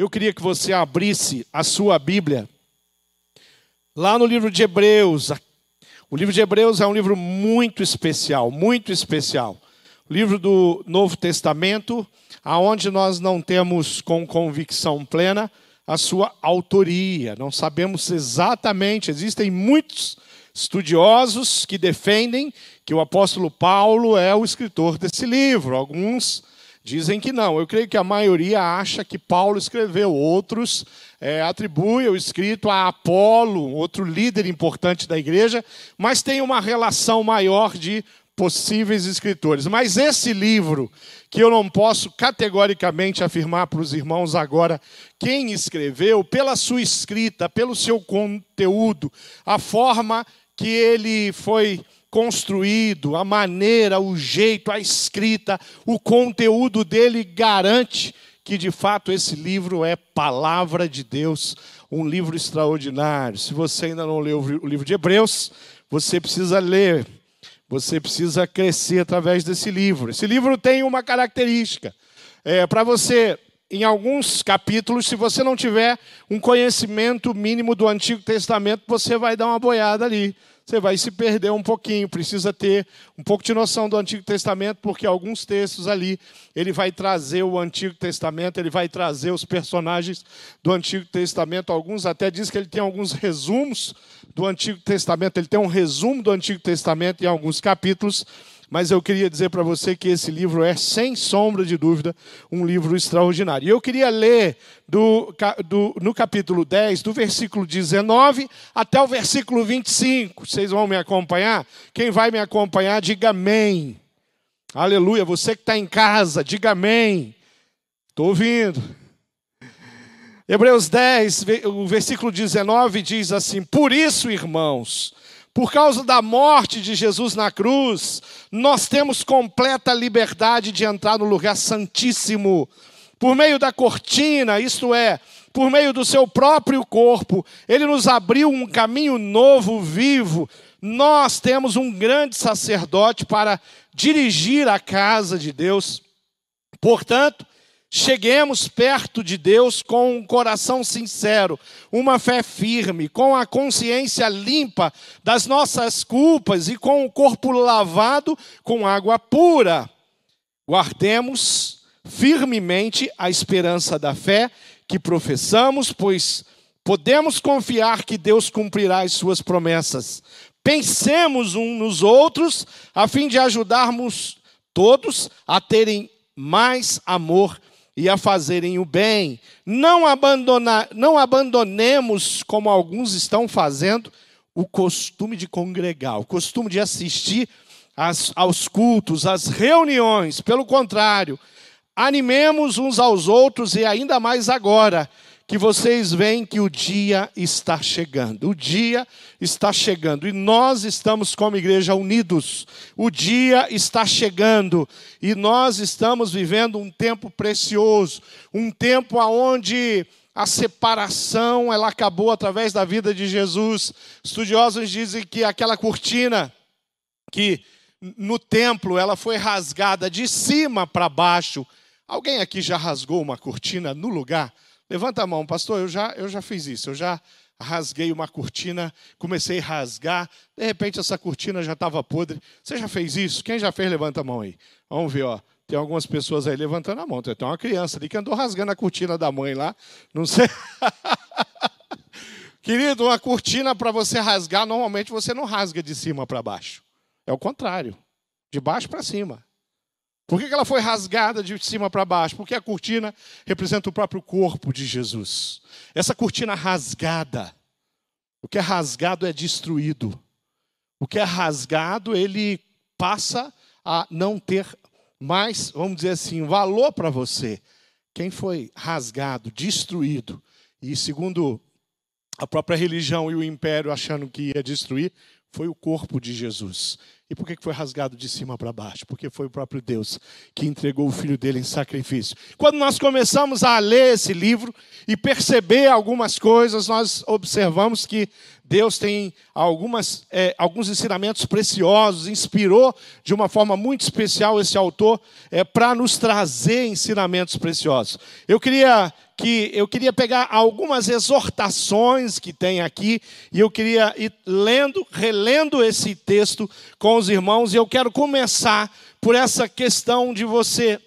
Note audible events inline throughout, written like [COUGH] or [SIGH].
eu queria que você abrisse a sua Bíblia lá no livro de Hebreus. O livro de Hebreus é um livro muito especial, muito especial. Livro do Novo Testamento, aonde nós não temos com convicção plena a sua autoria. Não sabemos exatamente, existem muitos estudiosos que defendem que o apóstolo Paulo é o escritor desse livro. Alguns dizem que não. Eu creio que a maioria acha que Paulo escreveu. Outros é, atribuem o escrito a Apolo, outro líder importante da igreja, mas tem uma relação maior de possíveis escritores. Mas esse livro, que eu não posso categoricamente afirmar para os irmãos agora quem escreveu, pela sua escrita, pelo seu conteúdo, a forma que ele foi construído, a maneira, o jeito, a escrita, o conteúdo dele garante que de fato esse livro é palavra de Deus, um livro extraordinário. Se você ainda não leu o livro de Hebreus, você precisa ler você precisa crescer através desse livro. Esse livro tem uma característica. É, Para você, em alguns capítulos, se você não tiver um conhecimento mínimo do Antigo Testamento, você vai dar uma boiada ali você vai se perder um pouquinho. Precisa ter um pouco de noção do Antigo Testamento, porque alguns textos ali ele vai trazer o Antigo Testamento, ele vai trazer os personagens do Antigo Testamento. Alguns até dizem que ele tem alguns resumos do Antigo Testamento, ele tem um resumo do Antigo Testamento em alguns capítulos mas eu queria dizer para você que esse livro é, sem sombra de dúvida, um livro extraordinário. E eu queria ler do, do, no capítulo 10, do versículo 19 até o versículo 25. Vocês vão me acompanhar? Quem vai me acompanhar, diga amém. Aleluia. Você que está em casa, diga amém. Estou ouvindo. Hebreus 10, o versículo 19 diz assim: Por isso, irmãos, por causa da morte de Jesus na cruz, nós temos completa liberdade de entrar no lugar santíssimo. Por meio da cortina, isto é, por meio do seu próprio corpo, ele nos abriu um caminho novo, vivo. Nós temos um grande sacerdote para dirigir a casa de Deus. Portanto, Cheguemos perto de Deus com um coração sincero, uma fé firme, com a consciência limpa das nossas culpas e com o corpo lavado com água pura. Guardemos firmemente a esperança da fé que professamos, pois podemos confiar que Deus cumprirá as suas promessas. Pensemos uns nos outros, a fim de ajudarmos todos a terem mais amor e a fazerem o bem. Não, abandonar, não abandonemos, como alguns estão fazendo, o costume de congregar, o costume de assistir aos cultos, às reuniões. Pelo contrário, animemos uns aos outros e ainda mais agora que vocês veem que o dia está chegando. O dia está chegando e nós estamos como igreja unidos. O dia está chegando e nós estamos vivendo um tempo precioso, um tempo aonde a separação ela acabou através da vida de Jesus. Estudiosos dizem que aquela cortina que no templo ela foi rasgada de cima para baixo. Alguém aqui já rasgou uma cortina no lugar? Levanta a mão, pastor, eu já, eu já fiz isso, eu já rasguei uma cortina, comecei a rasgar, de repente essa cortina já estava podre. Você já fez isso? Quem já fez, levanta a mão aí. Vamos ver, ó. Tem algumas pessoas aí levantando a mão. Tem uma criança ali que andou rasgando a cortina da mãe lá. Não sei. [LAUGHS] Querido, uma cortina para você rasgar, normalmente você não rasga de cima para baixo. É o contrário. De baixo para cima. Por que ela foi rasgada de cima para baixo? Porque a cortina representa o próprio corpo de Jesus. Essa cortina rasgada, o que é rasgado é destruído. O que é rasgado, ele passa a não ter mais, vamos dizer assim, valor para você. Quem foi rasgado, destruído, e segundo a própria religião e o império achando que ia destruir, foi o corpo de Jesus. E por que foi rasgado de cima para baixo? Porque foi o próprio Deus que entregou o filho dele em sacrifício. Quando nós começamos a ler esse livro e perceber algumas coisas, nós observamos que Deus tem algumas, é, alguns ensinamentos preciosos, inspirou de uma forma muito especial esse autor é, para nos trazer ensinamentos preciosos. Eu queria que eu queria pegar algumas exortações que tem aqui e eu queria ir lendo, relendo esse texto com os irmãos e eu quero começar por essa questão de você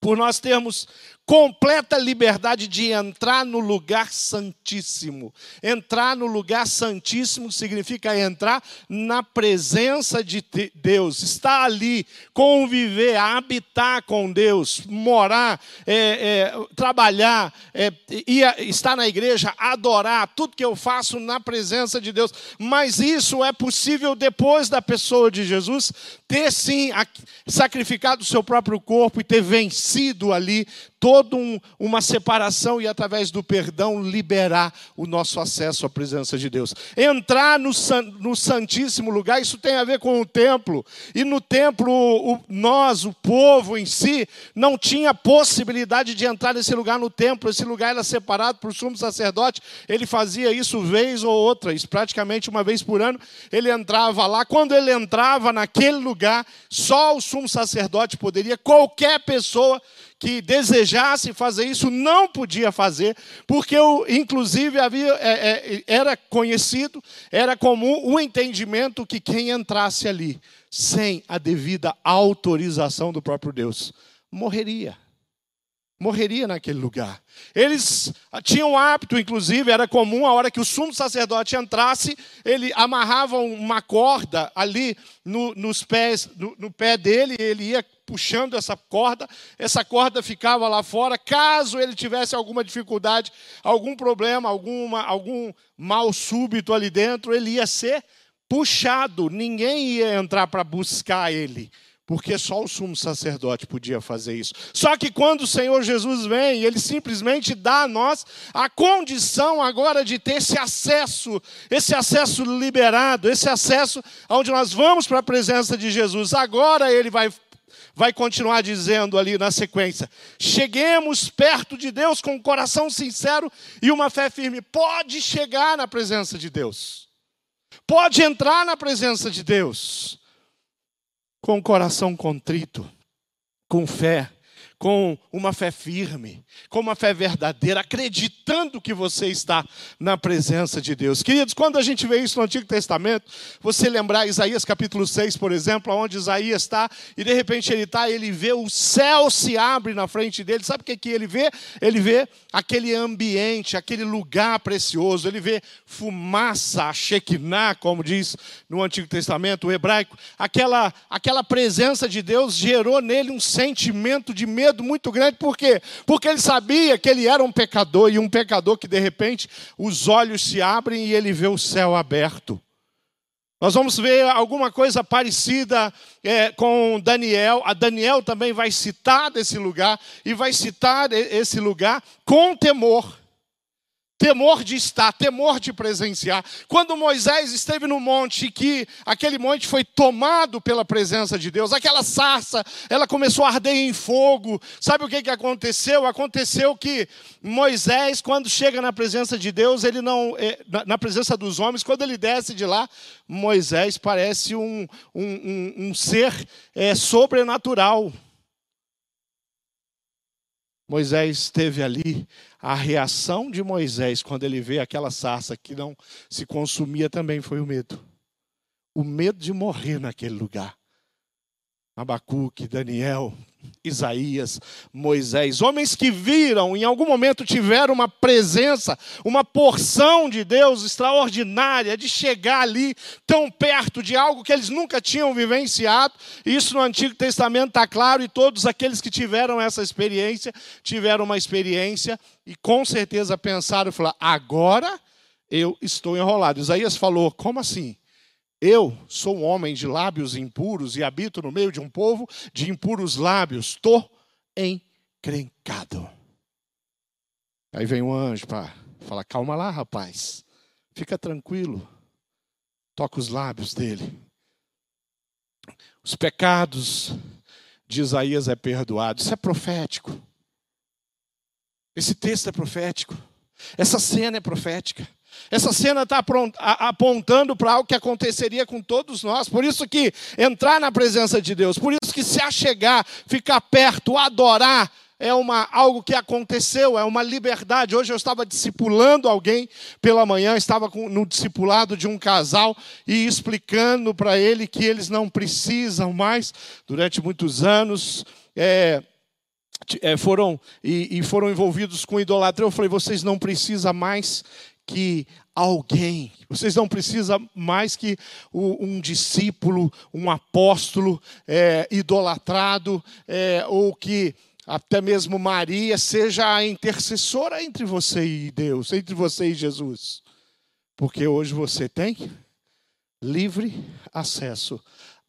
por nós termos completa liberdade de entrar no lugar santíssimo. Entrar no lugar santíssimo significa entrar na presença de Deus, estar ali, conviver, habitar com Deus, morar, é, é, trabalhar, é, estar na igreja, adorar, tudo que eu faço na presença de Deus. Mas isso é possível depois da pessoa de Jesus ter sim sacrificado o seu próprio corpo e ter vencido ali toda um, uma separação e, através do perdão, liberar o nosso acesso à presença de Deus. Entrar no, no Santíssimo Lugar, isso tem a ver com o templo. E no templo, o, nós, o povo em si, não tinha possibilidade de entrar nesse lugar no templo. Esse lugar era separado para o sumo sacerdote. Ele fazia isso vez ou outra, isso praticamente uma vez por ano. Ele entrava lá. Quando ele entrava naquele lugar, só o sumo sacerdote poderia, qualquer pessoa que desejasse fazer isso não podia fazer, porque inclusive havia, é, é, era conhecido, era comum o entendimento que quem entrasse ali sem a devida autorização do próprio Deus morreria. Morreria naquele lugar. Eles tinham hábito, inclusive, era comum, a hora que o sumo sacerdote entrasse, ele amarrava uma corda ali no, nos pés, no, no pé dele, e ele ia puxando essa corda, essa corda ficava lá fora. Caso ele tivesse alguma dificuldade, algum problema, alguma, algum mal súbito ali dentro, ele ia ser puxado, ninguém ia entrar para buscar ele. Porque só o sumo sacerdote podia fazer isso. Só que quando o Senhor Jesus vem, ele simplesmente dá a nós a condição agora de ter esse acesso, esse acesso liberado, esse acesso onde nós vamos para a presença de Jesus. Agora ele vai vai continuar dizendo ali na sequência: cheguemos perto de Deus com um coração sincero e uma fé firme. Pode chegar na presença de Deus, pode entrar na presença de Deus com o coração contrito, com fé com uma fé firme, com uma fé verdadeira, acreditando que você está na presença de Deus. Queridos, quando a gente vê isso no Antigo Testamento, você lembrar Isaías capítulo 6, por exemplo, onde Isaías está, e de repente ele está, ele vê o céu se abre na frente dele. Sabe o que, que ele vê? Ele vê aquele ambiente, aquele lugar precioso, ele vê fumaça, a Shekinah, como diz no Antigo Testamento, o hebraico, aquela, aquela presença de Deus gerou nele um sentimento de medo medo muito grande, por quê? Porque ele sabia que ele era um pecador, e um pecador que de repente os olhos se abrem e ele vê o céu aberto. Nós vamos ver alguma coisa parecida é, com Daniel. A Daniel também vai citar desse lugar e vai citar esse lugar com temor temor de estar, temor de presenciar. Quando Moisés esteve no monte, que aquele monte foi tomado pela presença de Deus, aquela sarça, ela começou a arder em fogo. Sabe o que, que aconteceu? Aconteceu que Moisés, quando chega na presença de Deus, ele não, é, na presença dos homens, quando ele desce de lá, Moisés parece um, um, um, um ser é, sobrenatural. Moisés esteve ali, a reação de Moisés quando ele vê aquela sarça que não se consumia também foi o medo. O medo de morrer naquele lugar. Abacuque, Daniel, Isaías, Moisés, homens que viram, em algum momento tiveram uma presença, uma porção de Deus extraordinária, de chegar ali tão perto de algo que eles nunca tinham vivenciado. Isso no Antigo Testamento está claro, e todos aqueles que tiveram essa experiência, tiveram uma experiência e com certeza pensaram e falaram: agora eu estou enrolado. Isaías falou: como assim? Eu sou um homem de lábios impuros e habito no meio de um povo de impuros lábios. Estou encrencado. Aí vem um anjo para falar: calma lá, rapaz. Fica tranquilo. Toca os lábios dele. os pecados de Isaías é perdoado. Isso é profético. Esse texto é profético. Essa cena é profética. Essa cena está apontando para algo que aconteceria com todos nós. Por isso que entrar na presença de Deus, por isso que se achegar, ficar perto, adorar, é uma, algo que aconteceu, é uma liberdade. Hoje eu estava discipulando alguém pela manhã, estava com, no discipulado de um casal e explicando para ele que eles não precisam mais, durante muitos anos, é, é, foram e, e, foram envolvidos com idolatria. Eu falei, vocês não precisam mais que alguém, vocês não precisam mais que um discípulo, um apóstolo é, idolatrado, é, ou que até mesmo Maria seja a intercessora entre você e Deus, entre você e Jesus. Porque hoje você tem livre acesso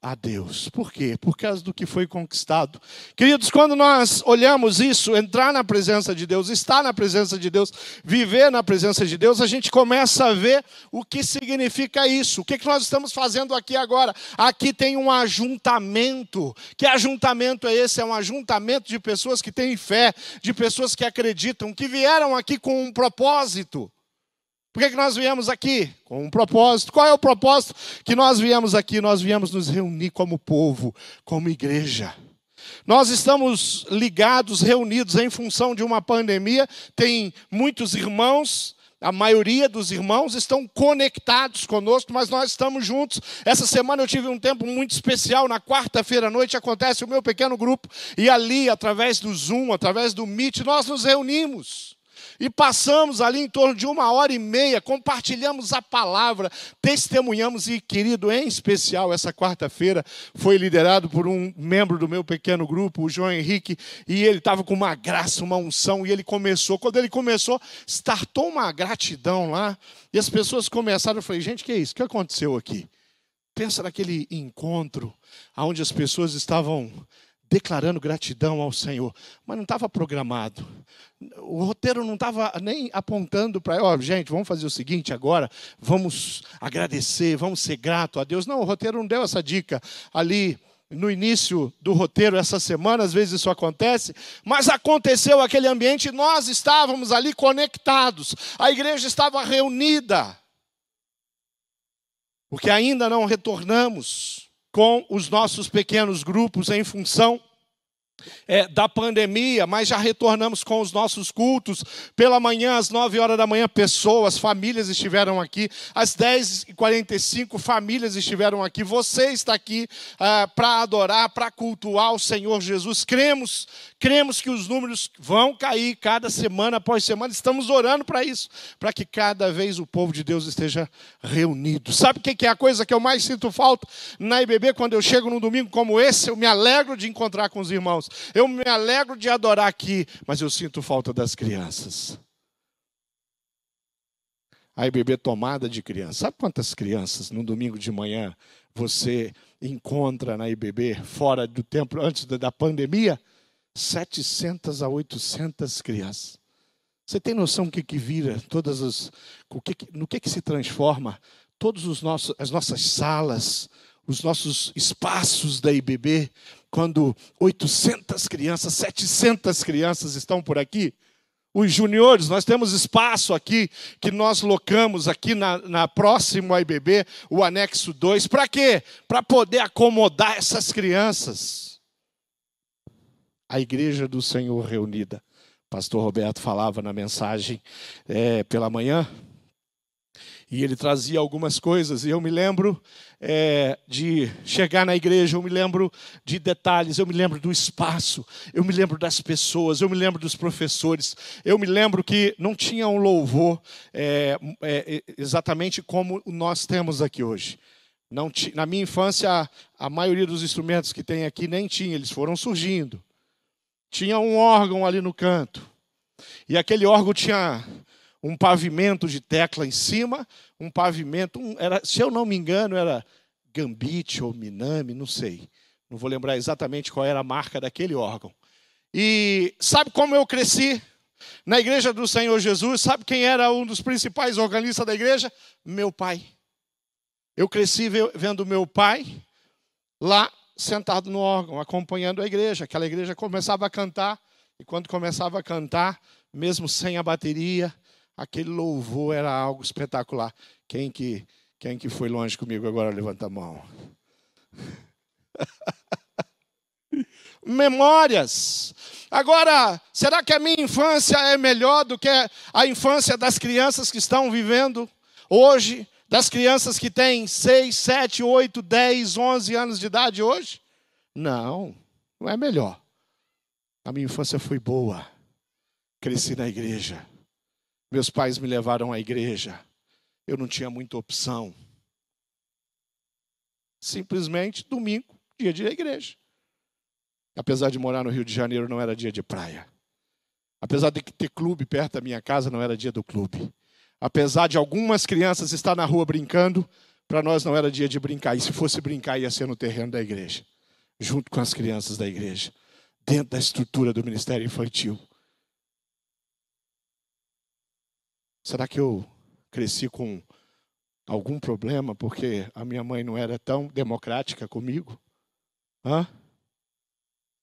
a Deus. Por quê? Por causa do que foi conquistado. Queridos, quando nós olhamos isso, entrar na presença de Deus, estar na presença de Deus, viver na presença de Deus, a gente começa a ver o que significa isso. O que, que nós estamos fazendo aqui agora? Aqui tem um ajuntamento. Que ajuntamento é esse? É um ajuntamento de pessoas que têm fé, de pessoas que acreditam, que vieram aqui com um propósito. Por que, que nós viemos aqui? Com um propósito. Qual é o propósito que nós viemos aqui? Nós viemos nos reunir como povo, como igreja. Nós estamos ligados, reunidos em função de uma pandemia. Tem muitos irmãos, a maioria dos irmãos estão conectados conosco, mas nós estamos juntos. Essa semana eu tive um tempo muito especial. Na quarta-feira à noite acontece o meu pequeno grupo, e ali, através do Zoom, através do Meet, nós nos reunimos. E passamos ali em torno de uma hora e meia, compartilhamos a palavra, testemunhamos, e querido, em especial, essa quarta-feira foi liderado por um membro do meu pequeno grupo, o João Henrique, e ele estava com uma graça, uma unção, e ele começou. Quando ele começou, startou uma gratidão lá, e as pessoas começaram, eu falei, gente, que é isso? O que aconteceu aqui? Pensa naquele encontro onde as pessoas estavam declarando gratidão ao Senhor, mas não estava programado. O roteiro não estava nem apontando para, ó, oh, gente, vamos fazer o seguinte agora, vamos agradecer, vamos ser grato a Deus. Não, o roteiro não deu essa dica. Ali no início do roteiro essa semana, às vezes isso acontece, mas aconteceu aquele ambiente, nós estávamos ali conectados, a igreja estava reunida, porque ainda não retornamos com os nossos pequenos grupos em função é, da pandemia, mas já retornamos com os nossos cultos. Pela manhã, às 9 horas da manhã, pessoas, famílias estiveram aqui. Às 10h45, famílias estiveram aqui. Você está aqui ah, para adorar, para cultuar o Senhor Jesus. Cremos, cremos que os números vão cair cada semana após semana. Estamos orando para isso, para que cada vez o povo de Deus esteja reunido. Sabe o que é a coisa que eu mais sinto falta na IBB quando eu chego num domingo como esse? Eu me alegro de encontrar com os irmãos. Eu me alegro de adorar aqui, mas eu sinto falta das crianças. A IBB tomada de crianças. Sabe quantas crianças no domingo de manhã você encontra na IBB fora do tempo antes da pandemia? 700 a 800 crianças. Você tem noção do que, que vira todas as, o que, no que, que se transforma nossos, as nossas salas, os nossos espaços da IBB, quando 800 crianças, 700 crianças estão por aqui. Os juniores, nós temos espaço aqui que nós locamos aqui na, na próximo IBB, o anexo 2. Para quê? Para poder acomodar essas crianças. A igreja do Senhor reunida. Pastor Roberto falava na mensagem é, pela manhã, e ele trazia algumas coisas, e eu me lembro é, de chegar na igreja, eu me lembro de detalhes, eu me lembro do espaço, eu me lembro das pessoas, eu me lembro dos professores, eu me lembro que não tinha um louvor é, é, exatamente como nós temos aqui hoje. Não na minha infância, a, a maioria dos instrumentos que tem aqui nem tinha, eles foram surgindo. Tinha um órgão ali no canto. E aquele órgão tinha um pavimento de tecla em cima, um pavimento, um, era, se eu não me engano, era Gambit ou Minami, não sei. Não vou lembrar exatamente qual era a marca daquele órgão. E sabe como eu cresci? Na igreja do Senhor Jesus, sabe quem era um dos principais organistas da igreja? Meu pai. Eu cresci vendo meu pai lá sentado no órgão, acompanhando a igreja. Aquela igreja começava a cantar, e quando começava a cantar, mesmo sem a bateria, aquele louvor era algo espetacular. Quem que, quem que foi longe comigo agora? Levanta a mão. [LAUGHS] Memórias. Agora, será que a minha infância é melhor do que a infância das crianças que estão vivendo hoje? Das crianças que têm 6, 7, 8, 10, 11 anos de idade hoje? Não, não é melhor. A minha infância foi boa. Cresci na igreja. Meus pais me levaram à igreja. Eu não tinha muita opção. Simplesmente domingo, dia de igreja. Apesar de morar no Rio de Janeiro, não era dia de praia. Apesar de ter clube perto da minha casa, não era dia do clube. Apesar de algumas crianças estar na rua brincando, para nós não era dia de brincar. E se fosse brincar, ia ser no terreno da igreja, junto com as crianças da igreja, dentro da estrutura do ministério infantil. Será que eu cresci com algum problema porque a minha mãe não era tão democrática comigo? Hã?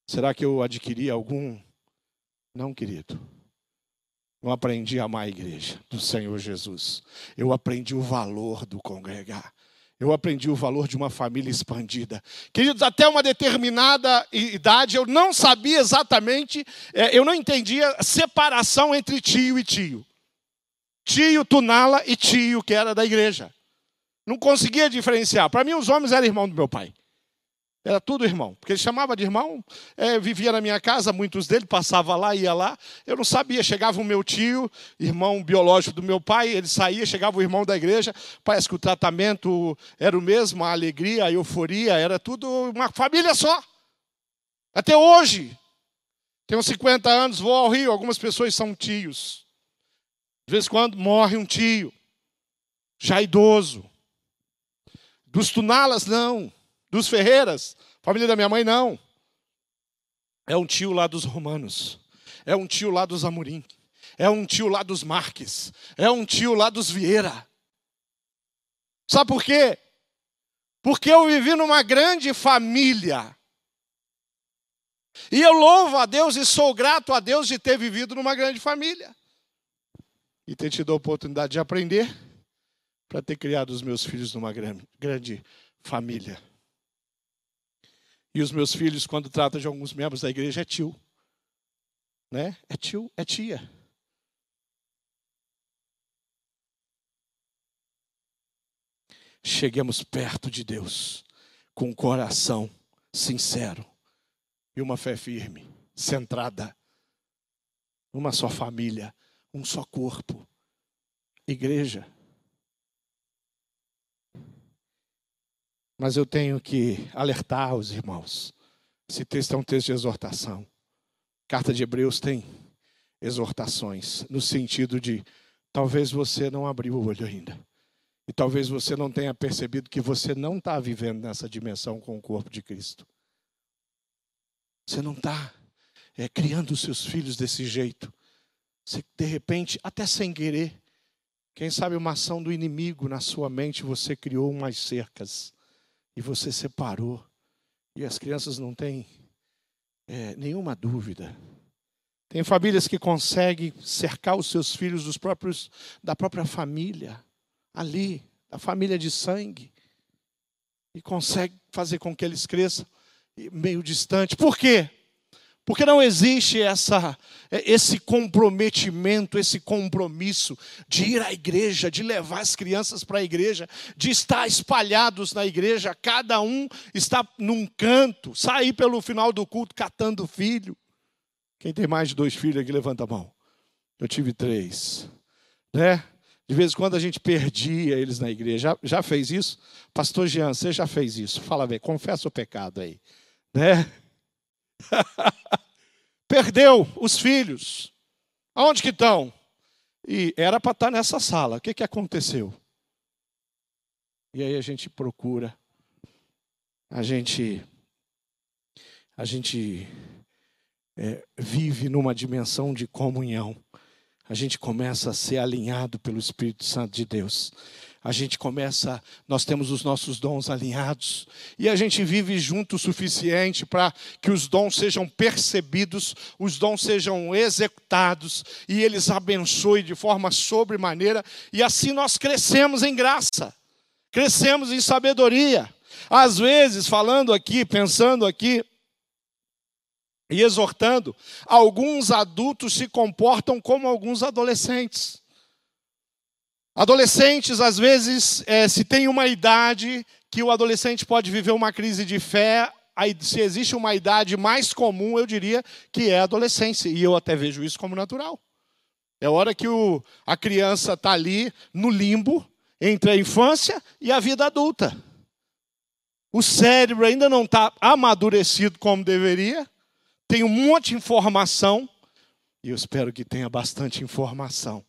Será que eu adquiri algum? Não, querido. Eu aprendi a amar a igreja do Senhor Jesus. Eu aprendi o valor do congregar. Eu aprendi o valor de uma família expandida. Queridos, até uma determinada idade eu não sabia exatamente, é, eu não entendia a separação entre tio e tio. Tio Tunala e tio que era da igreja. Não conseguia diferenciar. Para mim, os homens eram irmão do meu pai. Era tudo irmão. Porque ele chamava de irmão, é, vivia na minha casa, muitos dele passava lá, ia lá. Eu não sabia. Chegava o meu tio, irmão biológico do meu pai, ele saía, chegava o irmão da igreja. Parece que o tratamento era o mesmo, a alegria, a euforia, era tudo uma família só. Até hoje. Tenho 50 anos, vou ao Rio, algumas pessoas são tios. De vez em quando morre um tio, já idoso. Dos Tunalas, não dos Ferreiras, família da minha mãe, não. É um tio lá dos Romanos. É um tio lá dos Amorim. É um tio lá dos Marques. É um tio lá dos Vieira. Sabe por quê? Porque eu vivi numa grande família. E eu louvo a Deus e sou grato a Deus de ter vivido numa grande família. E ter tido a oportunidade de aprender para ter criado os meus filhos numa grande família. E os meus filhos, quando tratam de alguns membros da igreja, é tio. Né? É tio, é tia. Cheguemos perto de Deus com um coração sincero e uma fé firme, centrada numa só família, um só corpo. Igreja Mas eu tenho que alertar os irmãos. Esse texto é um texto de exortação. Carta de Hebreus tem exortações, no sentido de talvez você não abriu o olho ainda. E talvez você não tenha percebido que você não está vivendo nessa dimensão com o corpo de Cristo. Você não está é, criando os seus filhos desse jeito. Você, de repente, até sem querer, quem sabe uma ação do inimigo na sua mente, você criou umas cercas e você separou, e as crianças não têm é, nenhuma dúvida. Tem famílias que conseguem cercar os seus filhos dos próprios, da própria família, ali, da família de sangue, e consegue fazer com que eles cresçam meio distante. Por quê? Porque não existe essa, é, esse comprometimento, esse compromisso de ir à igreja, de levar as crianças para a igreja, de estar espalhados na igreja, cada um está num canto, sair pelo final do culto catando filho. Quem tem mais de dois filhos aqui, levanta a mão. Eu tive três. Né? De vez em quando a gente perdia eles na igreja. Já, já fez isso? Pastor Jean, você já fez isso? Fala bem, confessa o pecado aí. Né? [LAUGHS] Perdeu os filhos. Aonde que estão? E era para estar tá nessa sala. O que, que aconteceu? E aí a gente procura, a gente, a gente é, vive numa dimensão de comunhão. A gente começa a ser alinhado pelo Espírito Santo de Deus. A gente começa, nós temos os nossos dons alinhados e a gente vive junto o suficiente para que os dons sejam percebidos, os dons sejam executados e eles abençoem de forma sobremaneira e assim nós crescemos em graça, crescemos em sabedoria. Às vezes, falando aqui, pensando aqui, e exortando, alguns adultos se comportam como alguns adolescentes. Adolescentes, às vezes, é, se tem uma idade que o adolescente pode viver uma crise de fé, aí, se existe uma idade mais comum, eu diria que é a adolescência. E eu até vejo isso como natural. É a hora que o, a criança está ali no limbo entre a infância e a vida adulta. O cérebro ainda não está amadurecido como deveria, tem um monte de informação, e eu espero que tenha bastante informação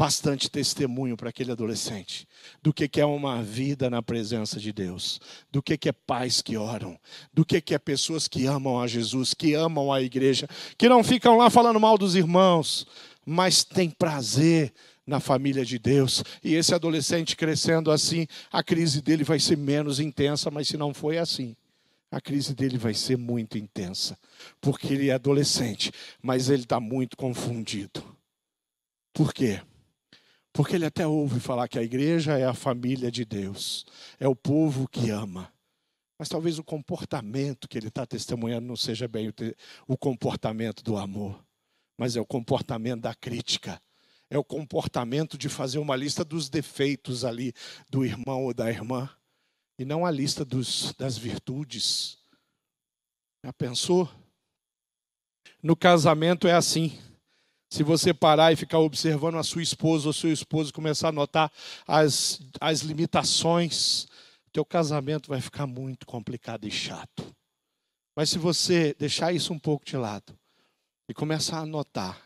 bastante testemunho para aquele adolescente do que, é uma vida na presença de Deus, do que, que é pais que oram, do que, que é pessoas que amam a Jesus, que amam a igreja, que não ficam lá falando mal dos irmãos, mas tem prazer na família de Deus. E esse adolescente crescendo assim, a crise dele vai ser menos intensa, mas se não foi assim, a crise dele vai ser muito intensa, porque ele é adolescente, mas ele está muito confundido. Por quê? Porque ele até ouve falar que a igreja é a família de Deus, é o povo que ama. Mas talvez o comportamento que ele está testemunhando não seja bem o, o comportamento do amor, mas é o comportamento da crítica, é o comportamento de fazer uma lista dos defeitos ali do irmão ou da irmã, e não a lista dos, das virtudes. Já pensou? No casamento é assim. Se você parar e ficar observando a sua esposa ou seu esposo começar a notar as, as limitações, teu casamento vai ficar muito complicado e chato. Mas se você deixar isso um pouco de lado e começar a notar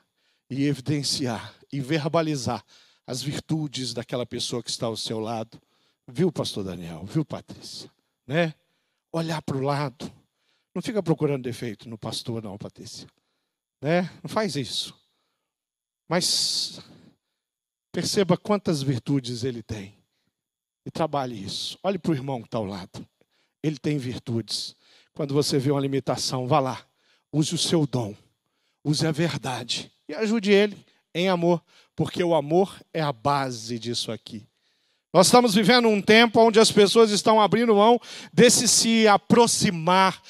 e evidenciar e verbalizar as virtudes daquela pessoa que está ao seu lado, viu, pastor Daniel, viu, Patrícia, né? Olhar para o lado. Não fica procurando defeito no pastor não, Patrícia. Né? Não faz isso. Mas perceba quantas virtudes ele tem. E trabalhe isso. Olhe para o irmão que está ao lado. Ele tem virtudes. Quando você vê uma limitação, vá lá. Use o seu dom. Use a verdade. E ajude ele em amor. Porque o amor é a base disso aqui. Nós estamos vivendo um tempo onde as pessoas estão abrindo mão desse se aproximar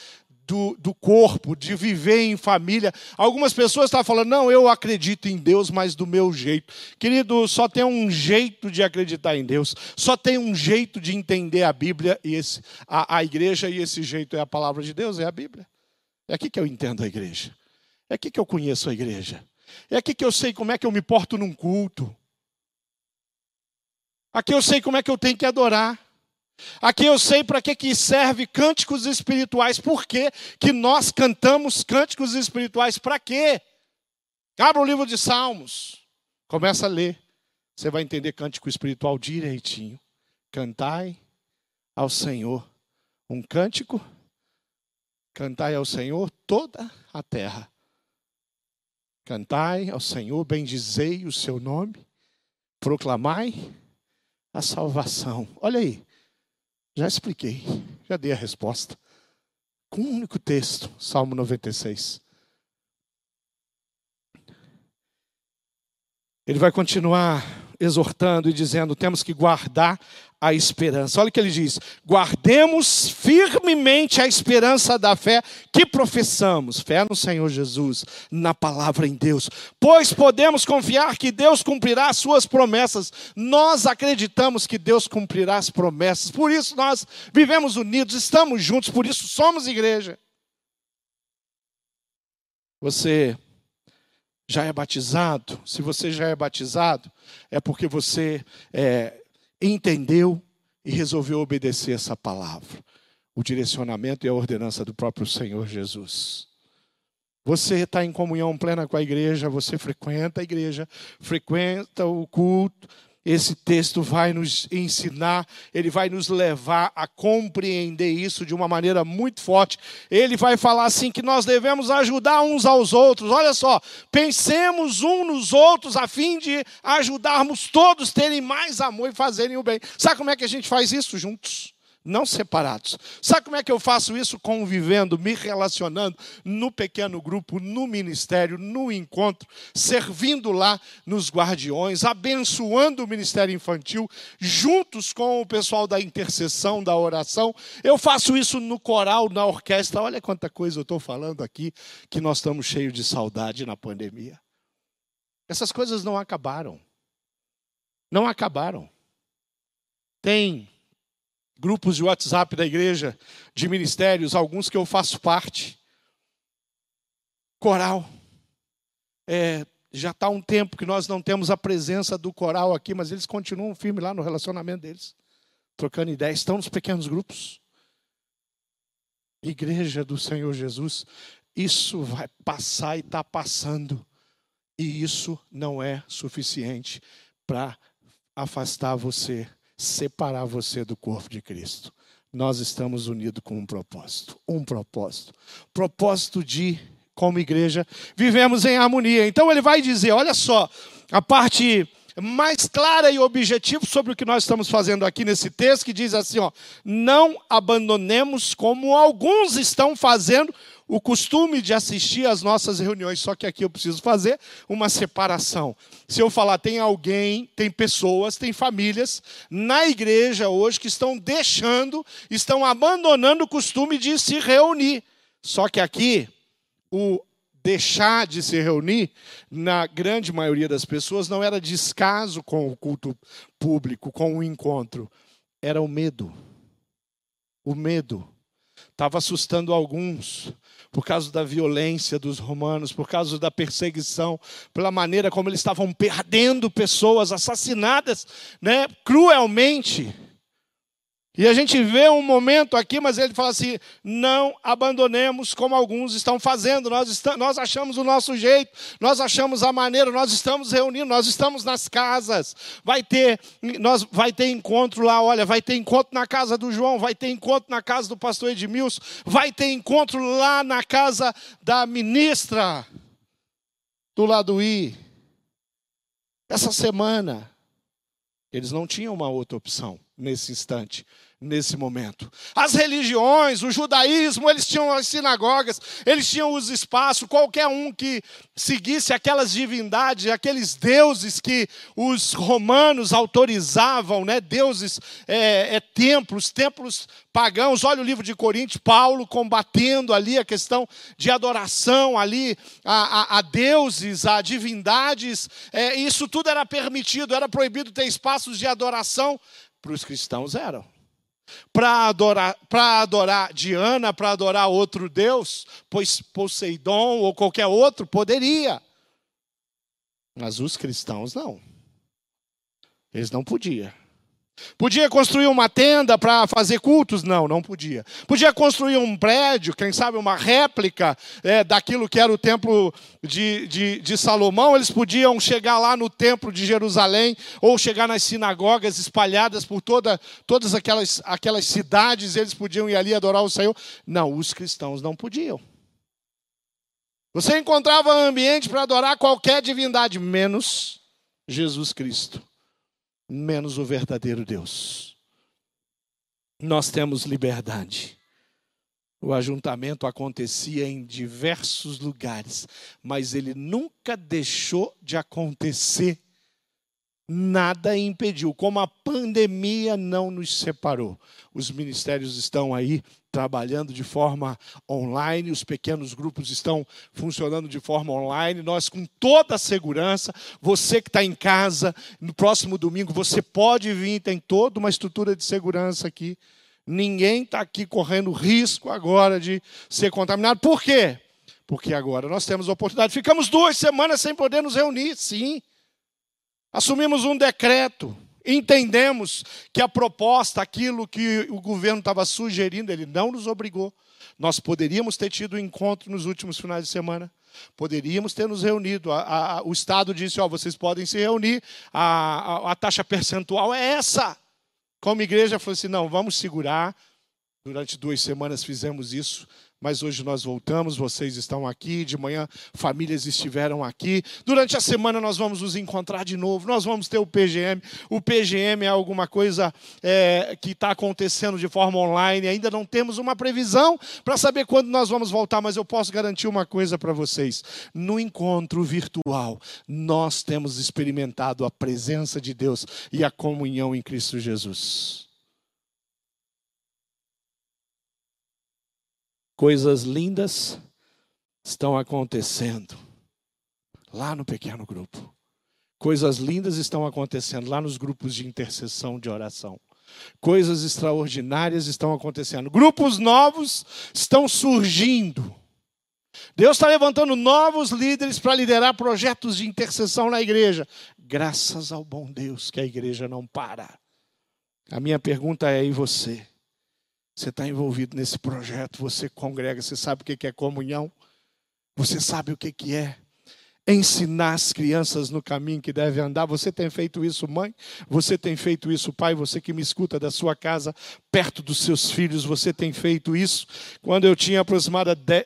do, do corpo, de viver em família. Algumas pessoas estão falando, não, eu acredito em Deus, mas do meu jeito. Querido, só tem um jeito de acreditar em Deus, só tem um jeito de entender a Bíblia e esse, a, a igreja, e esse jeito é a palavra de Deus, é a Bíblia. É aqui que eu entendo a igreja. É aqui que eu conheço a igreja. É aqui que eu sei como é que eu me porto num culto. Aqui eu sei como é que eu tenho que adorar. Aqui eu sei para que, que serve cânticos espirituais. Por que, que nós cantamos cânticos espirituais? Para quê? Abra o livro de Salmos. Começa a ler. Você vai entender cântico espiritual direitinho. Cantai ao Senhor um cântico. Cantai ao Senhor toda a terra. Cantai ao Senhor, bendizei o seu nome. Proclamai a salvação. Olha aí. Já expliquei, já dei a resposta. Com um único texto, Salmo 96. Ele vai continuar exortando e dizendo: temos que guardar a esperança. Olha o que ele diz: guardemos firmemente a esperança da fé que professamos, fé no Senhor Jesus, na palavra em Deus, pois podemos confiar que Deus cumprirá as suas promessas. Nós acreditamos que Deus cumprirá as promessas, por isso nós vivemos unidos, estamos juntos, por isso somos igreja. Você já é batizado? Se você já é batizado, é porque você é, entendeu e resolveu obedecer essa palavra, o direcionamento e a ordenança do próprio Senhor Jesus. Você está em comunhão plena com a igreja, você frequenta a igreja, frequenta o culto, esse texto vai nos ensinar, ele vai nos levar a compreender isso de uma maneira muito forte. Ele vai falar assim que nós devemos ajudar uns aos outros. Olha só, pensemos uns nos outros a fim de ajudarmos todos terem mais amor e fazerem o bem. Sabe como é que a gente faz isso juntos? Não separados. Sabe como é que eu faço isso? Convivendo, me relacionando no pequeno grupo, no ministério, no encontro, servindo lá nos guardiões, abençoando o ministério infantil, juntos com o pessoal da intercessão, da oração. Eu faço isso no coral, na orquestra. Olha quanta coisa eu estou falando aqui, que nós estamos cheios de saudade na pandemia. Essas coisas não acabaram. Não acabaram. Tem grupos de WhatsApp da igreja, de ministérios, alguns que eu faço parte. Coral. É, já está um tempo que nós não temos a presença do coral aqui, mas eles continuam firmes lá no relacionamento deles, trocando ideias, estão nos pequenos grupos. Igreja do Senhor Jesus, isso vai passar e está passando, e isso não é suficiente para afastar você separar você do corpo de Cristo. Nós estamos unidos com um propósito, um propósito. Propósito de, como igreja, vivemos em harmonia. Então ele vai dizer, olha só, a parte mais clara e objetiva sobre o que nós estamos fazendo aqui nesse texto, que diz assim, ó: "Não abandonemos como alguns estão fazendo o costume de assistir às nossas reuniões, só que aqui eu preciso fazer uma separação. Se eu falar, tem alguém, tem pessoas, tem famílias na igreja hoje que estão deixando, estão abandonando o costume de se reunir. Só que aqui, o deixar de se reunir, na grande maioria das pessoas, não era descaso com o culto público, com o encontro, era o medo. O medo estava assustando alguns por causa da violência dos romanos, por causa da perseguição, pela maneira como eles estavam perdendo pessoas assassinadas, né, cruelmente. E a gente vê um momento aqui, mas ele fala assim: não abandonemos como alguns estão fazendo. Nós, estamos, nós achamos o nosso jeito, nós achamos a maneira, nós estamos reunindo, nós estamos nas casas. Vai ter, nós, vai ter encontro lá, olha, vai ter encontro na casa do João, vai ter encontro na casa do pastor Edmilson, vai ter encontro lá na casa da ministra do lado I. Essa semana, eles não tinham uma outra opção nesse instante nesse momento. As religiões, o judaísmo, eles tinham as sinagogas, eles tinham os espaços, qualquer um que seguisse aquelas divindades, aqueles deuses que os romanos autorizavam, né? deuses, é, é, templos, templos pagãos. Olha o livro de Coríntios, Paulo combatendo ali a questão de adoração ali a, a, a deuses, a divindades. É, isso tudo era permitido, era proibido ter espaços de adoração. Para os cristãos eram para adorar, para adorar Diana, para adorar outro Deus, pois Poseidon ou qualquer outro poderia. Mas os cristãos não. Eles não podiam. Podia construir uma tenda para fazer cultos? Não, não podia. Podia construir um prédio, quem sabe uma réplica é, daquilo que era o templo de, de, de, Salomão. Eles podiam chegar lá no templo de Jerusalém ou chegar nas sinagogas espalhadas por toda, todas aquelas, aquelas cidades. Eles podiam ir ali adorar o Senhor. Não, os cristãos não podiam. Você encontrava ambiente para adorar qualquer divindade, menos Jesus Cristo menos o verdadeiro Deus. Nós temos liberdade. O ajuntamento acontecia em diversos lugares, mas ele nunca deixou de acontecer. Nada impediu, como a pandemia não nos separou. Os ministérios estão aí trabalhando de forma online, os pequenos grupos estão funcionando de forma online. Nós, com toda a segurança, você que está em casa, no próximo domingo, você pode vir, tem toda uma estrutura de segurança aqui. Ninguém está aqui correndo risco agora de ser contaminado. Por quê? Porque agora nós temos a oportunidade. Ficamos duas semanas sem poder nos reunir, sim. Assumimos um decreto Entendemos que a proposta, aquilo que o governo estava sugerindo, ele não nos obrigou. Nós poderíamos ter tido um encontro nos últimos finais de semana. Poderíamos ter nos reunido. A, a, o Estado disse: ó, vocês podem se reunir, a, a taxa percentual é essa. Como igreja, falou assim: não, vamos segurar. Durante duas semanas fizemos isso mas hoje nós voltamos, vocês estão aqui, de manhã famílias estiveram aqui. Durante a semana nós vamos nos encontrar de novo, nós vamos ter o PGM. O PGM é alguma coisa é, que está acontecendo de forma online, ainda não temos uma previsão para saber quando nós vamos voltar, mas eu posso garantir uma coisa para vocês: no encontro virtual, nós temos experimentado a presença de Deus e a comunhão em Cristo Jesus. Coisas lindas estão acontecendo lá no pequeno grupo. Coisas lindas estão acontecendo lá nos grupos de intercessão, de oração. Coisas extraordinárias estão acontecendo. Grupos novos estão surgindo. Deus está levantando novos líderes para liderar projetos de intercessão na igreja. Graças ao bom Deus que a igreja não para. A minha pergunta é: e você? Você está envolvido nesse projeto, você congrega, você sabe o que é comunhão, você sabe o que é ensinar as crianças no caminho que devem andar. Você tem feito isso, mãe? Você tem feito isso, pai? Você que me escuta da sua casa, perto dos seus filhos, você tem feito isso? Quando eu tinha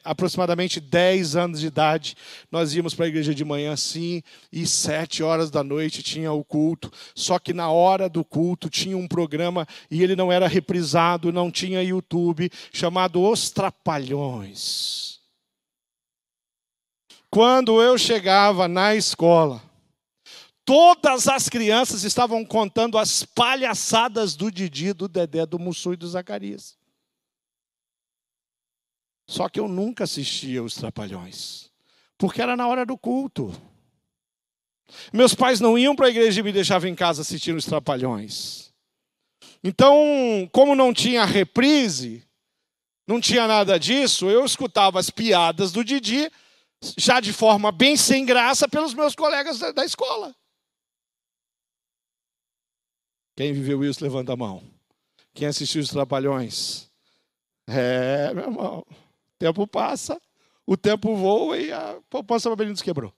aproximadamente 10 anos de idade, nós íamos para a igreja de manhã, sim, e sete horas da noite tinha o culto. Só que na hora do culto tinha um programa e ele não era reprisado, não tinha YouTube, chamado Os Trapalhões. Quando eu chegava na escola, todas as crianças estavam contando as palhaçadas do Didi, do Dedé, do Mussu e do Zacarias. Só que eu nunca assistia os Trapalhões, porque era na hora do culto. Meus pais não iam para a igreja e me deixavam em casa assistindo os Trapalhões. Então, como não tinha reprise, não tinha nada disso, eu escutava as piadas do Didi já de forma bem sem graça, pelos meus colegas da, da escola. Quem viveu isso, levanta a mão. Quem assistiu os Trapalhões? É, meu irmão, o tempo passa, o tempo voa e a poupança Babelinos quebrou.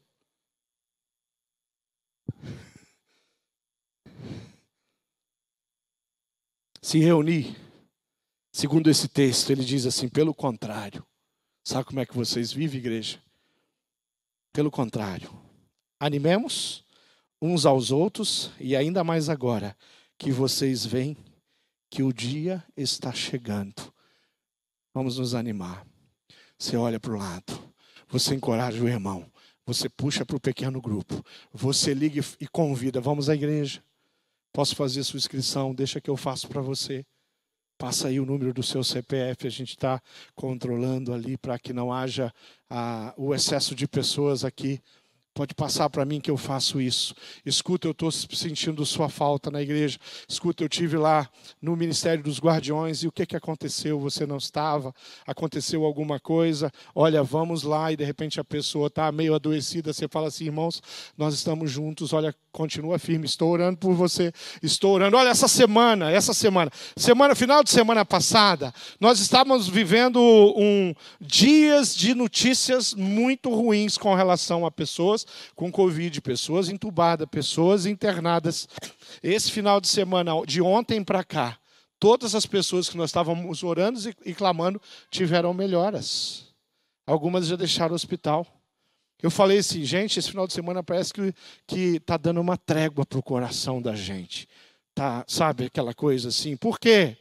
Se reunir, segundo esse texto, ele diz assim: pelo contrário, sabe como é que vocês vivem, igreja? Pelo contrário, animemos uns aos outros e ainda mais agora que vocês veem que o dia está chegando. Vamos nos animar. Você olha para o lado, você encoraja o irmão, você puxa para o pequeno grupo, você liga e convida, vamos à igreja. Posso fazer sua inscrição, deixa que eu faço para você. Passa aí o número do seu CPF, a gente está controlando ali para que não haja ah, o excesso de pessoas aqui Pode passar para mim que eu faço isso. Escuta, eu estou sentindo sua falta na igreja. Escuta, eu tive lá no Ministério dos Guardiões e o que, que aconteceu? Você não estava? Aconteceu alguma coisa? Olha, vamos lá e de repente a pessoa está meio adoecida. Você fala assim, irmãos, nós estamos juntos. Olha, continua firme. Estou orando por você. Estou orando. Olha, essa semana, essa semana, semana final de semana passada, nós estávamos vivendo um dias de notícias muito ruins com relação a pessoas com Covid, pessoas entubadas, pessoas internadas. Esse final de semana, de ontem para cá, todas as pessoas que nós estávamos orando e, clamando tiveram melhoras. Algumas já deixaram o hospital. Eu falei assim, gente, esse final de semana parece que está dando uma trégua para o coração da gente. Tá, sabe aquela coisa assim? Por quê?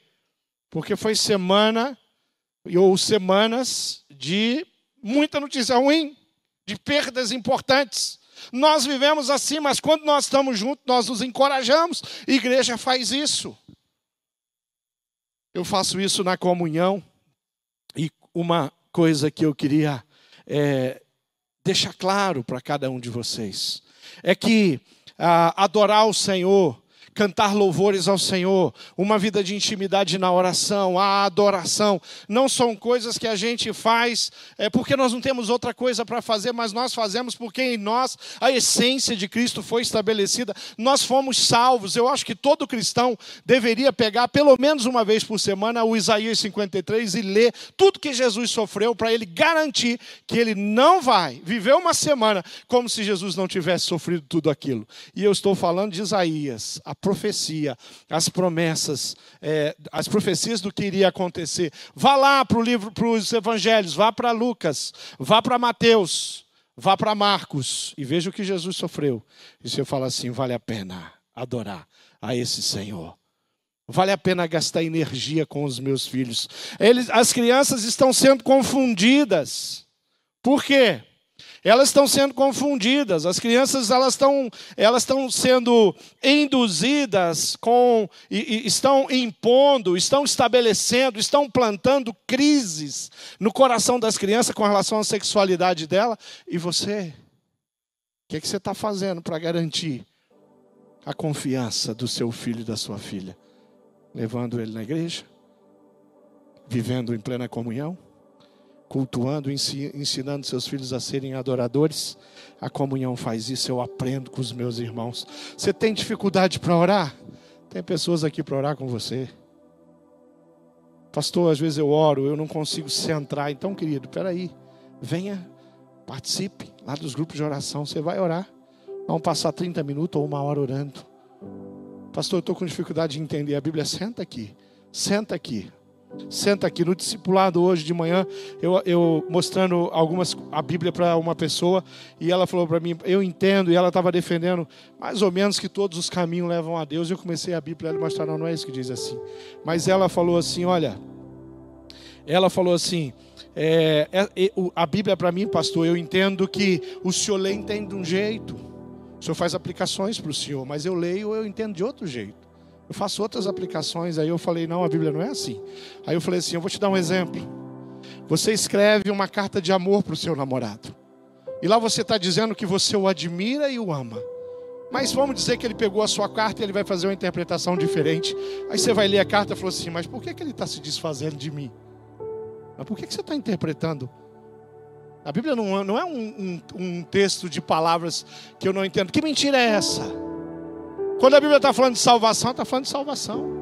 Porque foi semana ou semanas de muita notícia ruim de perdas importantes. Nós vivemos assim, mas quando nós estamos juntos, nós nos encorajamos. A igreja faz isso. Eu faço isso na comunhão. E uma coisa que eu queria é, deixar claro para cada um de vocês. É que ah, adorar o Senhor cantar louvores ao Senhor, uma vida de intimidade na oração, a adoração. Não são coisas que a gente faz é, porque nós não temos outra coisa para fazer, mas nós fazemos porque em nós a essência de Cristo foi estabelecida. Nós fomos salvos. Eu acho que todo cristão deveria pegar pelo menos uma vez por semana o Isaías 53 e ler tudo que Jesus sofreu para ele garantir que ele não vai viver uma semana como se Jesus não tivesse sofrido tudo aquilo. E eu estou falando de Isaías, a profecia, as promessas, é, as profecias do que iria acontecer. Vá lá para o livro, para os evangelhos, vá para Lucas, vá para Mateus, vá para Marcos e veja o que Jesus sofreu. E você fala assim: vale a pena adorar a esse Senhor. Vale a pena gastar energia com os meus filhos. Eles, as crianças estão sendo confundidas. Por quê? Elas estão sendo confundidas. As crianças elas estão, elas estão sendo induzidas com, e, e estão impondo, estão estabelecendo, estão plantando crises no coração das crianças com relação à sexualidade dela. E você, o que, é que você está fazendo para garantir a confiança do seu filho e da sua filha? Levando ele na igreja? Vivendo em plena comunhão? Cultuando, ensinando seus filhos a serem adoradores. A comunhão faz isso, eu aprendo com os meus irmãos. Você tem dificuldade para orar? Tem pessoas aqui para orar com você. Pastor, às vezes eu oro, eu não consigo centrar. Então, querido, peraí, venha, participe lá dos grupos de oração. Você vai orar. Vamos passar 30 minutos ou uma hora orando. Pastor, eu estou com dificuldade de entender a Bíblia. Senta aqui, senta aqui. Senta aqui no discipulado hoje de manhã, eu, eu mostrando algumas a Bíblia para uma pessoa e ela falou para mim, eu entendo, e ela estava defendendo mais ou menos que todos os caminhos levam a Deus. Eu comecei a Bíblia e mostrar, não, não é isso que diz assim. Mas ela falou assim, olha, ela falou assim, é, é, a Bíblia para mim, pastor, eu entendo que o senhor lê entende de um jeito, o senhor faz aplicações para o senhor, mas eu leio, eu entendo de outro jeito. Eu faço outras aplicações. Aí eu falei, não, a Bíblia não é assim. Aí eu falei assim, eu vou te dar um exemplo. Você escreve uma carta de amor para o seu namorado. E lá você está dizendo que você o admira e o ama. Mas vamos dizer que ele pegou a sua carta e ele vai fazer uma interpretação diferente. Aí você vai ler a carta e falou assim: Mas por que, que ele está se desfazendo de mim? Mas por que, que você está interpretando? A Bíblia não, não é um, um, um texto de palavras que eu não entendo. Que mentira é essa? Quando a Bíblia está falando de salvação, está falando de salvação.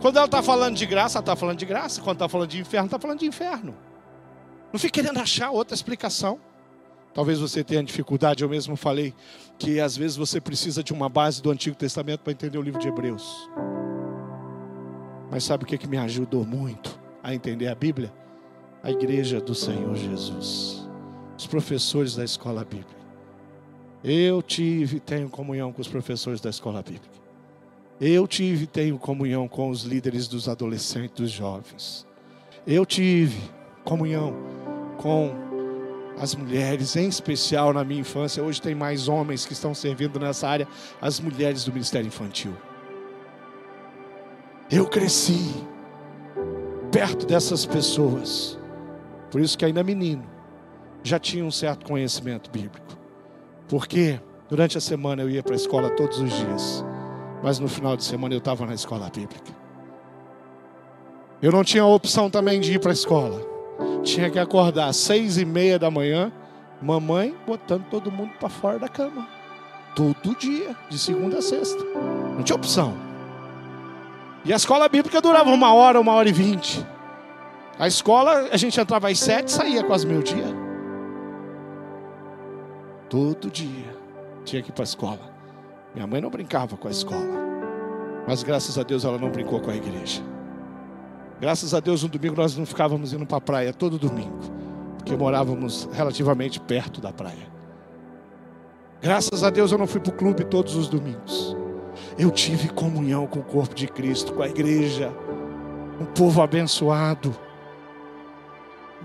Quando ela está falando de graça, está falando de graça. Quando está falando de inferno, está falando de inferno. Não fique querendo achar outra explicação. Talvez você tenha dificuldade, eu mesmo falei que às vezes você precisa de uma base do Antigo Testamento para entender o livro de Hebreus. Mas sabe o que, que me ajudou muito a entender a Bíblia? A igreja do Senhor Jesus, os professores da escola bíblica. Eu tive e tenho comunhão com os professores da escola bíblica. Eu tive e tenho comunhão com os líderes dos adolescentes, dos jovens. Eu tive comunhão com as mulheres, em especial na minha infância. Hoje tem mais homens que estão servindo nessa área, as mulheres do ministério infantil. Eu cresci perto dessas pessoas. Por isso que ainda menino já tinha um certo conhecimento bíblico. Porque durante a semana eu ia para a escola todos os dias, mas no final de semana eu estava na escola bíblica. Eu não tinha a opção também de ir para a escola. Tinha que acordar às seis e meia da manhã, mamãe botando todo mundo para fora da cama. Todo dia, de segunda a sexta. Não tinha opção. E a escola bíblica durava uma hora, uma hora e vinte. A escola, a gente entrava às sete, saía quase meio dia. Todo dia tinha que ir para a escola. Minha mãe não brincava com a escola. Mas graças a Deus ela não brincou com a igreja. Graças a Deus no domingo nós não ficávamos indo para a praia todo domingo. Porque morávamos relativamente perto da praia. Graças a Deus eu não fui para o clube todos os domingos. Eu tive comunhão com o corpo de Cristo, com a igreja. Um povo abençoado.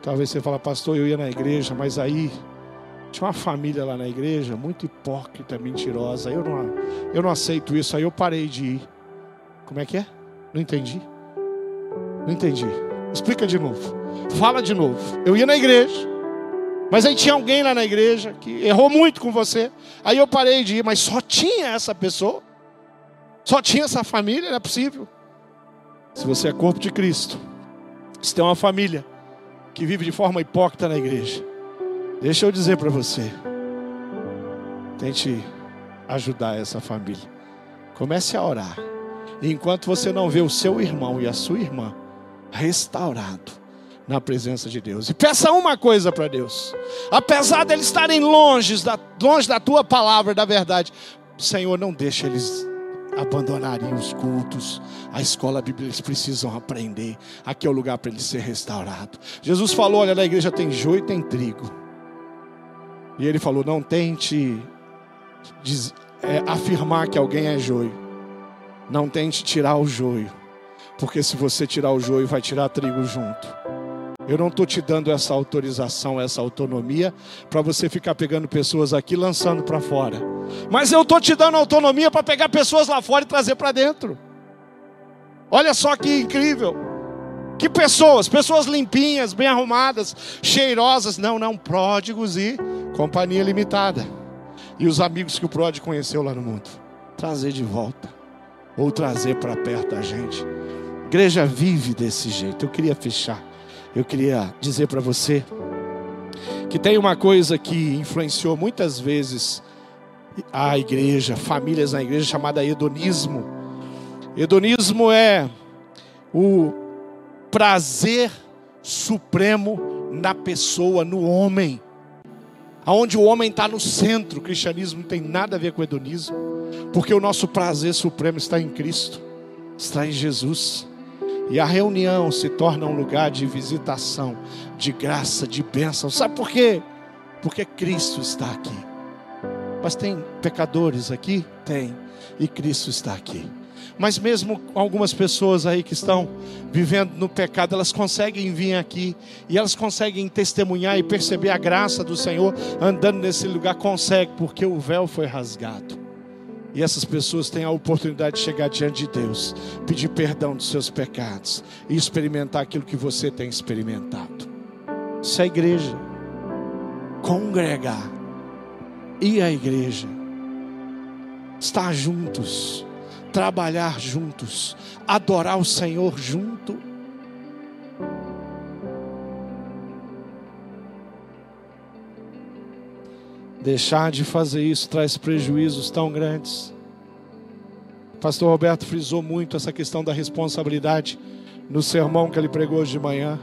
Talvez você fale, pastor, eu ia na igreja, mas aí tinha uma família lá na igreja, muito hipócrita, mentirosa. Eu não, eu não aceito isso. Aí eu parei de ir. Como é que é? Não entendi. Não entendi. Explica de novo. Fala de novo. Eu ia na igreja. Mas aí tinha alguém lá na igreja que errou muito com você. Aí eu parei de ir, mas só tinha essa pessoa. Só tinha essa família, não é possível. Se você é corpo de Cristo, se tem uma família que vive de forma hipócrita na igreja, deixa eu dizer para você, tente ajudar essa família. Comece a orar. E enquanto você não vê o seu irmão e a sua irmã restaurado na presença de Deus. E peça uma coisa para Deus. Apesar deles estarem longe da, longe da tua palavra, da verdade, Senhor, não deixa eles abandonarem os cultos, a escola bíblica, eles precisam aprender. Aqui é o lugar para eles ser restaurado. Jesus falou: olha, na igreja tem joio e tem trigo. E ele falou: não tente é, afirmar que alguém é joio. Não tente tirar o joio. Porque se você tirar o joio, vai tirar trigo junto. Eu não estou te dando essa autorização, essa autonomia, para você ficar pegando pessoas aqui lançando para fora. Mas eu estou te dando autonomia para pegar pessoas lá fora e trazer para dentro. Olha só que incrível. Que pessoas, pessoas limpinhas, bem arrumadas, cheirosas, não, não, pródigos e companhia limitada. E os amigos que o pródigo conheceu lá no mundo. Trazer de volta, ou trazer para perto da gente. A igreja vive desse jeito. Eu queria fechar. Eu queria dizer para você que tem uma coisa que influenciou muitas vezes a igreja, famílias na igreja, chamada hedonismo. Hedonismo é o prazer supremo na pessoa, no homem. Aonde o homem está no centro, o cristianismo não tem nada a ver com o hedonismo, porque o nosso prazer supremo está em Cristo, está em Jesus. E a reunião se torna um lugar de visitação, de graça, de bênção. Sabe por quê? Porque Cristo está aqui. Mas tem pecadores aqui? Tem. E Cristo está aqui. Mas mesmo algumas pessoas aí que estão vivendo no pecado, elas conseguem vir aqui e elas conseguem testemunhar e perceber a graça do Senhor andando nesse lugar, consegue, porque o véu foi rasgado. E essas pessoas têm a oportunidade de chegar diante de Deus, pedir perdão dos seus pecados e experimentar aquilo que você tem experimentado. Isso é a igreja. Congregar. Ir à igreja. Estar juntos. Trabalhar juntos. Adorar o Senhor junto. Deixar de fazer isso traz prejuízos tão grandes. O pastor Roberto frisou muito essa questão da responsabilidade no sermão que ele pregou hoje de manhã,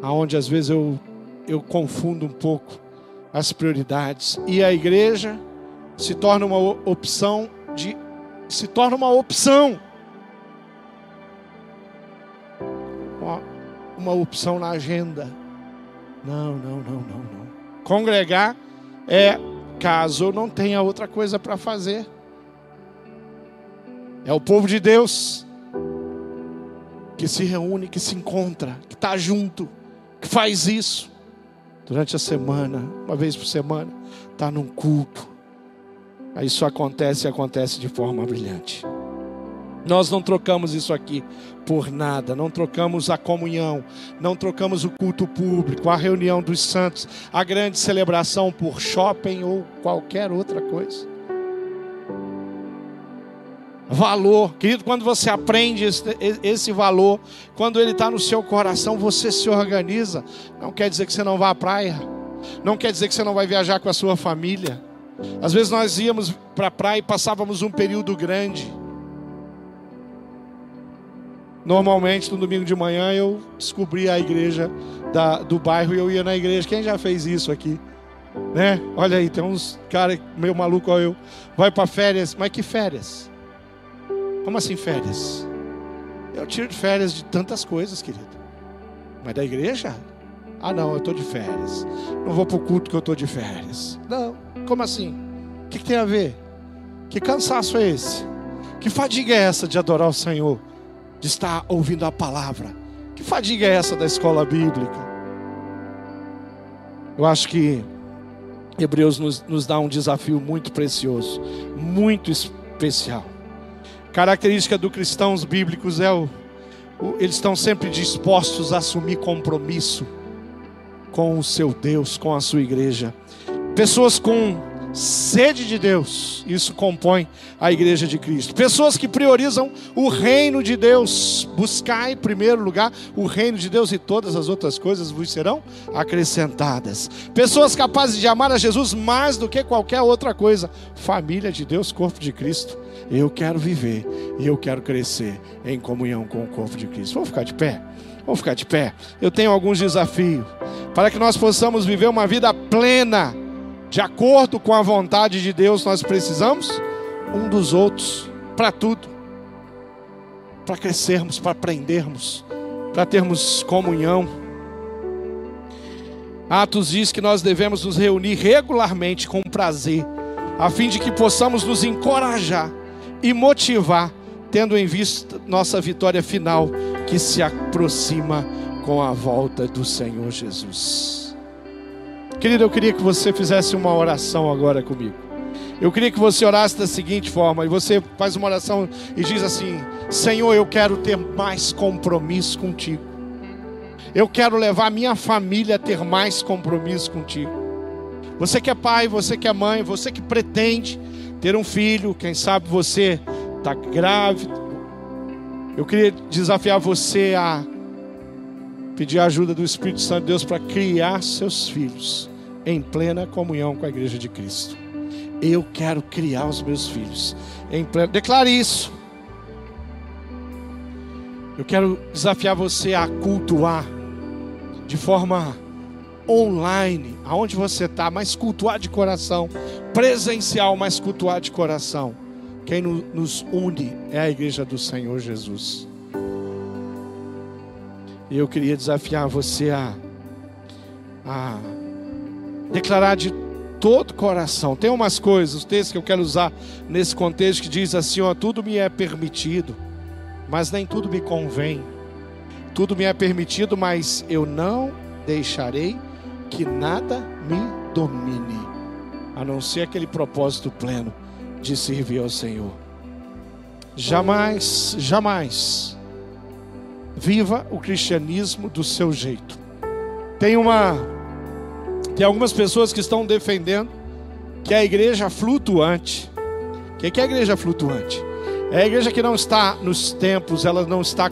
aonde às vezes eu, eu confundo um pouco as prioridades. E a igreja se torna uma opção de se torna uma opção. Uma, uma opção na agenda. Não, não, não, não, não. Congregar é caso eu não tenha outra coisa para fazer. É o povo de Deus que se reúne, que se encontra, que está junto, que faz isso durante a semana, uma vez por semana, está num culto. Isso acontece e acontece de forma brilhante. Nós não trocamos isso aqui por nada, não trocamos a comunhão, não trocamos o culto público, a reunião dos santos, a grande celebração por shopping ou qualquer outra coisa. Valor, querido, quando você aprende esse valor, quando ele está no seu coração, você se organiza. Não quer dizer que você não vá à praia, não quer dizer que você não vai viajar com a sua família. Às vezes nós íamos para a praia e passávamos um período grande. Normalmente, no domingo de manhã, eu descobri a igreja da, do bairro e eu ia na igreja. Quem já fez isso aqui? Né? Olha aí, tem uns caras meio maluco eu. Vai para férias, mas que férias? Como assim férias? Eu tiro de férias de tantas coisas, querido. Mas da igreja? Ah, não, eu estou de férias. Não vou para o culto que eu estou de férias. Não, como assim? O que, que tem a ver? Que cansaço é esse? Que fadiga é essa de adorar o Senhor? de estar ouvindo a palavra. Que fadiga é essa da escola bíblica? Eu acho que Hebreus nos, nos dá um desafio muito precioso, muito especial. Característica dos cristãos bíblicos é o, o eles estão sempre dispostos a assumir compromisso com o seu Deus, com a sua igreja. Pessoas com sede de Deus. Isso compõe a igreja de Cristo. Pessoas que priorizam o reino de Deus. Buscar em primeiro lugar o reino de Deus e todas as outras coisas vos serão acrescentadas. Pessoas capazes de amar a Jesus mais do que qualquer outra coisa. Família de Deus, corpo de Cristo. Eu quero viver e eu quero crescer em comunhão com o corpo de Cristo. Vamos ficar de pé? Vamos ficar de pé. Eu tenho alguns desafios para que nós possamos viver uma vida plena de acordo com a vontade de Deus, nós precisamos um dos outros para tudo. Para crescermos, para aprendermos, para termos comunhão. Atos diz que nós devemos nos reunir regularmente com prazer, a fim de que possamos nos encorajar e motivar, tendo em vista nossa vitória final, que se aproxima com a volta do Senhor Jesus. Querido, eu queria que você fizesse uma oração agora comigo. Eu queria que você orasse da seguinte forma, e você faz uma oração e diz assim: Senhor, eu quero ter mais compromisso contigo. Eu quero levar minha família a ter mais compromisso contigo. Você que é pai, você que é mãe, você que pretende ter um filho, quem sabe você está grávido. Eu queria desafiar você a pedir a ajuda do Espírito Santo de Deus para criar seus filhos em plena comunhão com a igreja de Cristo. Eu quero criar os meus filhos em plena. Declare isso. Eu quero desafiar você a cultuar de forma online, aonde você está, mas cultuar de coração, presencial, mas cultuar de coração. Quem nos une é a igreja do Senhor Jesus. E eu queria desafiar você a, a declarar de todo coração. Tem umas coisas, os textos que eu quero usar nesse contexto que diz assim: ó, tudo me é permitido, mas nem tudo me convém. Tudo me é permitido, mas eu não deixarei que nada me domine, a não ser aquele propósito pleno de servir ao Senhor. Jamais, jamais viva o cristianismo do seu jeito. Tem uma tem algumas pessoas que estão defendendo que a igreja é flutuante. O que é a igreja flutuante? É a igreja que não está nos templos, ela não está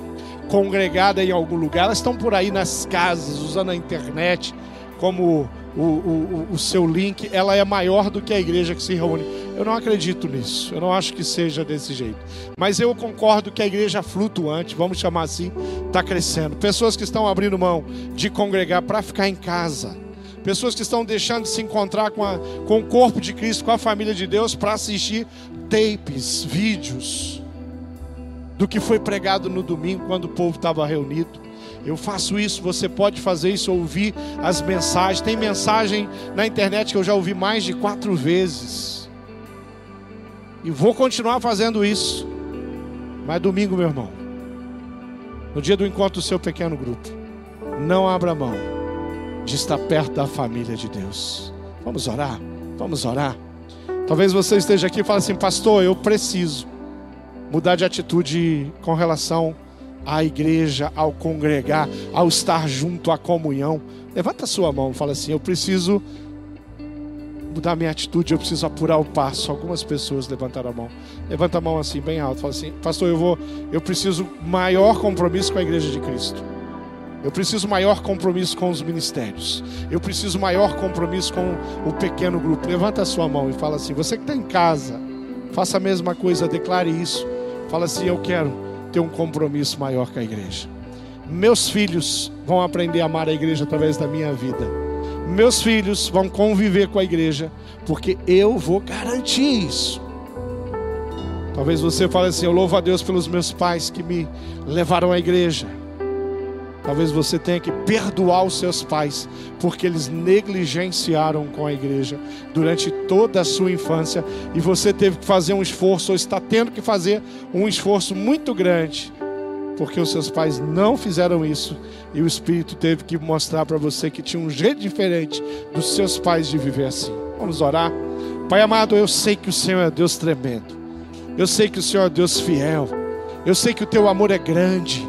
congregada em algum lugar, elas estão por aí nas casas, usando a internet como o, o, o, seu link, ela é maior do que a igreja que se reúne. Eu não acredito nisso, eu não acho que seja desse jeito. Mas eu concordo que a igreja flutuante, vamos chamar assim, está crescendo. Pessoas que estão abrindo mão de congregar para ficar em casa pessoas que estão deixando de se encontrar com, a, com o corpo de Cristo, com a família de Deus, para assistir tapes, vídeos do que foi pregado no domingo quando o povo estava reunido. Eu faço isso, você pode fazer isso, ouvir as mensagens. Tem mensagem na internet que eu já ouvi mais de quatro vezes. E vou continuar fazendo isso. Mas domingo, meu irmão, no dia do encontro do seu pequeno grupo, não abra mão de estar perto da família de Deus. Vamos orar, vamos orar. Talvez você esteja aqui e fale assim, pastor, eu preciso mudar de atitude com relação à igreja, ao congregar, ao estar junto à comunhão. Levanta a sua mão e fala assim: Eu preciso mudar minha atitude, eu preciso apurar o passo. Algumas pessoas levantaram a mão. Levanta a mão assim, bem alto. Fala assim: Pastor, eu vou, eu preciso maior compromisso com a igreja de Cristo. Eu preciso maior compromisso com os ministérios. Eu preciso maior compromisso com o pequeno grupo. Levanta a sua mão e fala assim: você que está em casa, faça a mesma coisa, declare isso. Fala assim: eu quero ter um compromisso maior com a igreja. Meus filhos vão aprender a amar a igreja através da minha vida. Meus filhos vão conviver com a igreja, porque eu vou garantir isso. Talvez você fale assim: eu louvo a Deus pelos meus pais que me levaram à igreja. Talvez você tenha que perdoar os seus pais, porque eles negligenciaram com a igreja durante toda a sua infância e você teve que fazer um esforço, ou está tendo que fazer um esforço muito grande, porque os seus pais não fizeram isso e o Espírito teve que mostrar para você que tinha um jeito diferente dos seus pais de viver assim. Vamos orar? Pai amado, eu sei que o Senhor é Deus tremendo, eu sei que o Senhor é Deus fiel, eu sei que o teu amor é grande.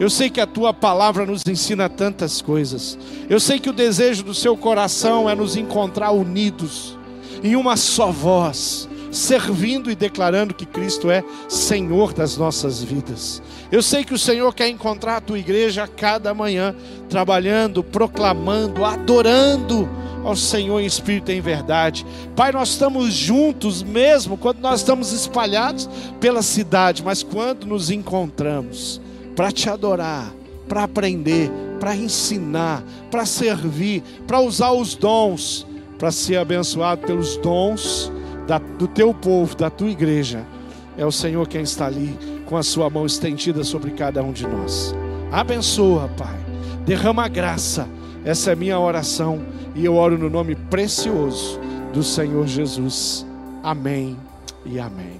Eu sei que a tua palavra nos ensina tantas coisas. Eu sei que o desejo do seu coração é nos encontrar unidos. em uma só voz, servindo e declarando que Cristo é Senhor das nossas vidas. Eu sei que o Senhor quer encontrar a tua igreja cada manhã, trabalhando, proclamando, adorando ao Senhor em espírito e em verdade. Pai, nós estamos juntos mesmo quando nós estamos espalhados pela cidade, mas quando nos encontramos para te adorar, para aprender, para ensinar, para servir, para usar os dons, para ser abençoado pelos dons da, do teu povo, da tua igreja. É o Senhor quem está ali com a sua mão estendida sobre cada um de nós. Abençoa, Pai. Derrama graça. Essa é minha oração e eu oro no nome precioso do Senhor Jesus. Amém e amém.